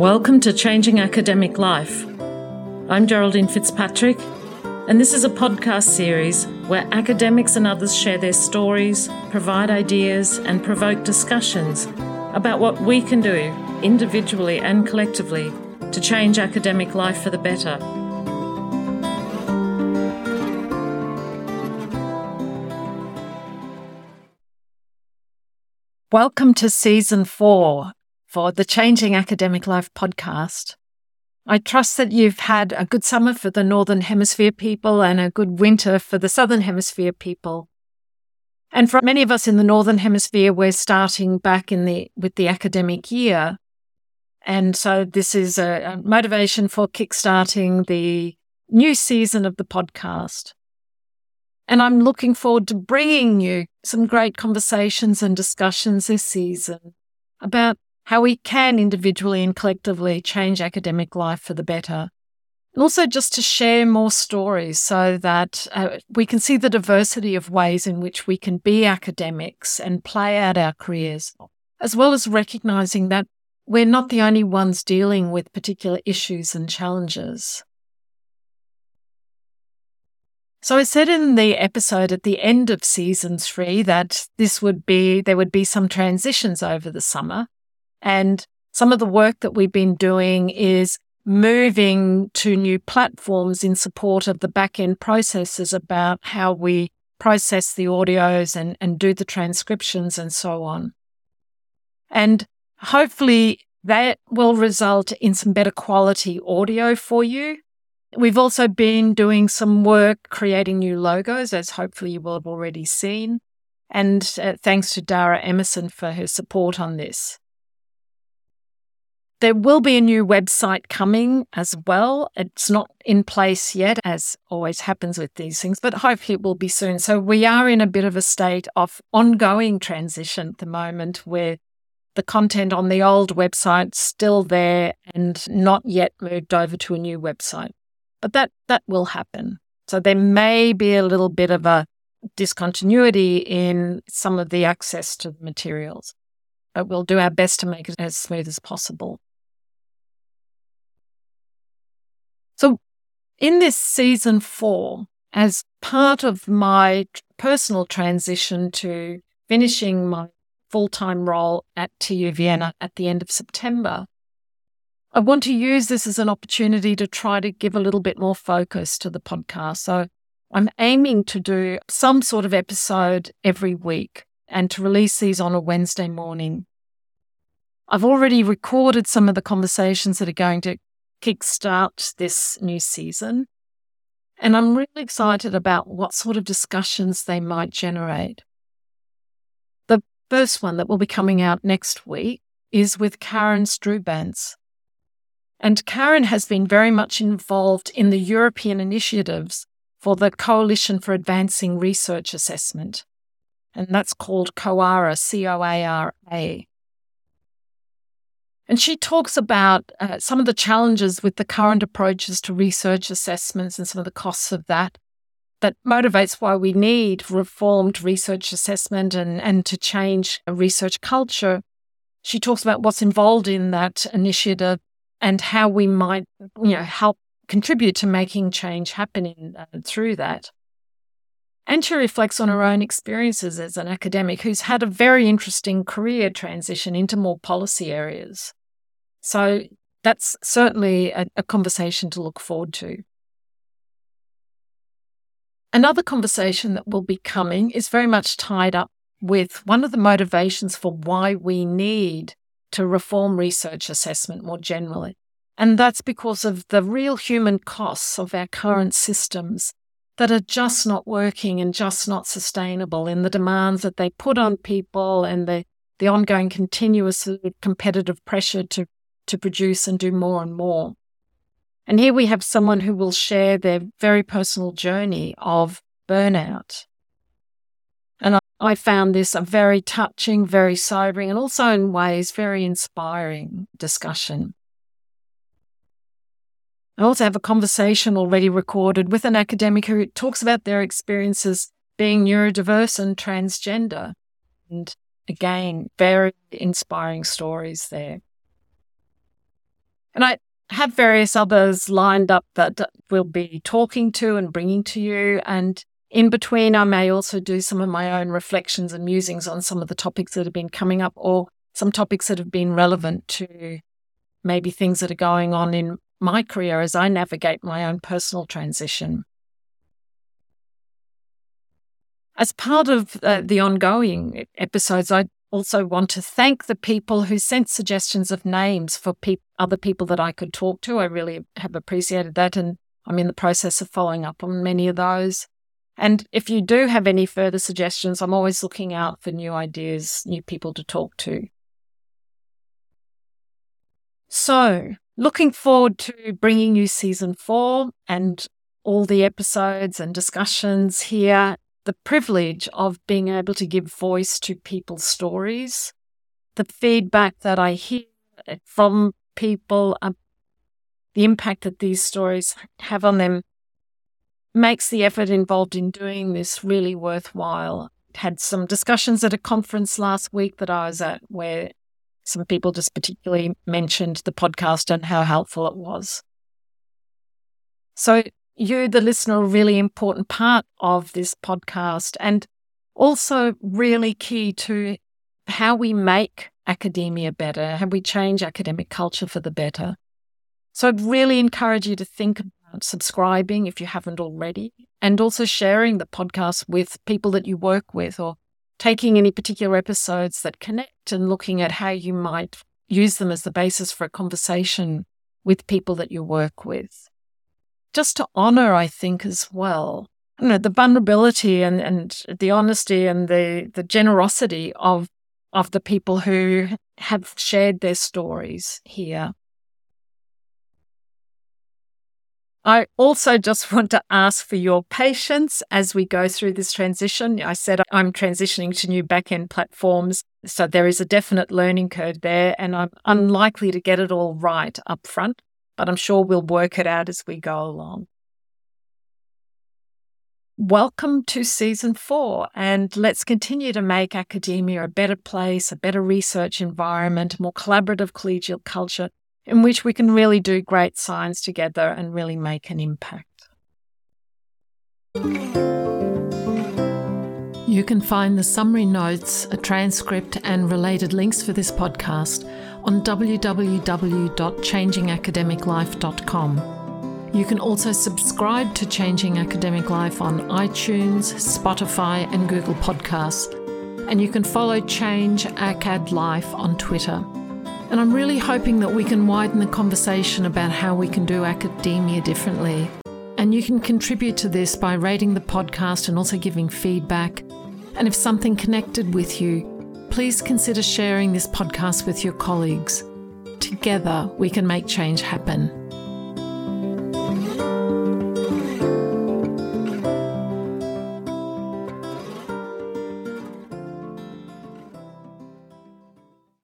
Welcome to Changing Academic Life. I'm Geraldine Fitzpatrick, and this is a podcast series where academics and others share their stories, provide ideas, and provoke discussions about what we can do individually and collectively to change academic life for the better. Welcome to season four for the Changing Academic Life podcast. I trust that you've had a good summer for the Northern Hemisphere people and a good winter for the Southern Hemisphere people. And for many of us in the Northern Hemisphere, we're starting back in the with the academic year. And so this is a, a motivation for kickstarting the new season of the podcast. And I'm looking forward to bringing you some great conversations and discussions this season about how we can individually and collectively change academic life for the better. And also just to share more stories so that uh, we can see the diversity of ways in which we can be academics and play out our careers, as well as recognizing that we're not the only ones dealing with particular issues and challenges. So I said in the episode at the end of season three that this would be, there would be some transitions over the summer. And some of the work that we've been doing is moving to new platforms in support of the back end processes about how we process the audios and, and do the transcriptions and so on. And hopefully that will result in some better quality audio for you. We've also been doing some work creating new logos, as hopefully you will have already seen. And uh, thanks to Dara Emerson for her support on this. There will be a new website coming as well. It's not in place yet, as always happens with these things, but hopefully it will be soon. So we are in a bit of a state of ongoing transition at the moment where the content on the old website's still there and not yet moved over to a new website. But that that will happen. So there may be a little bit of a discontinuity in some of the access to the materials. But we'll do our best to make it as smooth as possible. In this season four, as part of my personal transition to finishing my full time role at TU Vienna at the end of September, I want to use this as an opportunity to try to give a little bit more focus to the podcast. So, I'm aiming to do some sort of episode every week and to release these on a Wednesday morning. I've already recorded some of the conversations that are going to kickstart this new season. And I'm really excited about what sort of discussions they might generate. The first one that will be coming out next week is with Karen Stroobants. And Karen has been very much involved in the European initiatives for the Coalition for Advancing Research Assessment. And that's called COARA, C O A R A. And she talks about uh, some of the challenges with the current approaches to research assessments and some of the costs of that. That motivates why we need reformed research assessment and, and to change a research culture. She talks about what's involved in that initiative and how we might, you know, help contribute to making change happening uh, through that. And she reflects on her own experiences as an academic who's had a very interesting career transition into more policy areas. So that's certainly a, a conversation to look forward to. Another conversation that will be coming is very much tied up with one of the motivations for why we need to reform research assessment more generally. And that's because of the real human costs of our current systems that are just not working and just not sustainable in the demands that they put on people and the, the ongoing continuous competitive pressure to to produce and do more and more. And here we have someone who will share their very personal journey of burnout. And I, found this a very touching, very sobering, and also in ways very inspiring discussion. I also have a conversation already recorded with an academic who talks about their experiences being neurodiverse and transgender. And again, very inspiring stories there. And I have various others lined up that we'll be talking to and bringing to you. And in between, I may also do some of my own reflections and musings on some of the topics that have been coming up or some topics that have been relevant to maybe things that are going on in my career as I navigate my own personal transition. As part of uh, the ongoing episodes, I also want to thank the people who sent suggestions of names for pe- other people that I could talk to. I really have appreciated that, and I'm in the process of following up on many of those. And if you do have any further suggestions, I'm always looking out for new ideas, new people to talk to. So, looking forward to bringing you season four and all the episodes and discussions here the privilege of being able to give voice to people's stories, the feedback that I hear from people, the impact that these stories have on them makes the effort involved in doing this really worthwhile. Had some discussions at a conference last week that I was at where some people just particularly mentioned the podcast and how helpful it was. So you, the listener, a really important part of this podcast and also really key to how we make academia better, how we change academic culture for the better. So I'd really encourage you to think about subscribing if you haven't already, and also sharing the podcast with people that you work with or taking any particular episodes that connect and looking at how you might use them as the basis for a conversation with people that you work with just to honor, I think, as well. You know, the vulnerability and, and the honesty and the, the generosity of of the people who have shared their stories here. I also just want to ask for your patience as we go through this transition. I said I'm transitioning to new backend platforms, so there is a definite learning curve there, and I'm unlikely to get it all right up front but I'm sure we'll work it out as we go along. Welcome to season four, and let's continue to make academia a better place, a better research environment, a more collaborative collegial culture in which we can really do great science together and really make an impact. You can find the summary notes, a transcript, and related links for this podcast on www.changingacademiclife.com. You can also subscribe to Changing Academic Life on iTunes, Spotify, and Google Podcasts. And you can follow Change ACAD Life on Twitter. And I'm really hoping that we can widen the conversation about how we can do academia differently. And you can contribute to this by rating the podcast and also giving feedback. And if something connected with you, please consider sharing this podcast with your colleagues. Together, we can make change happen.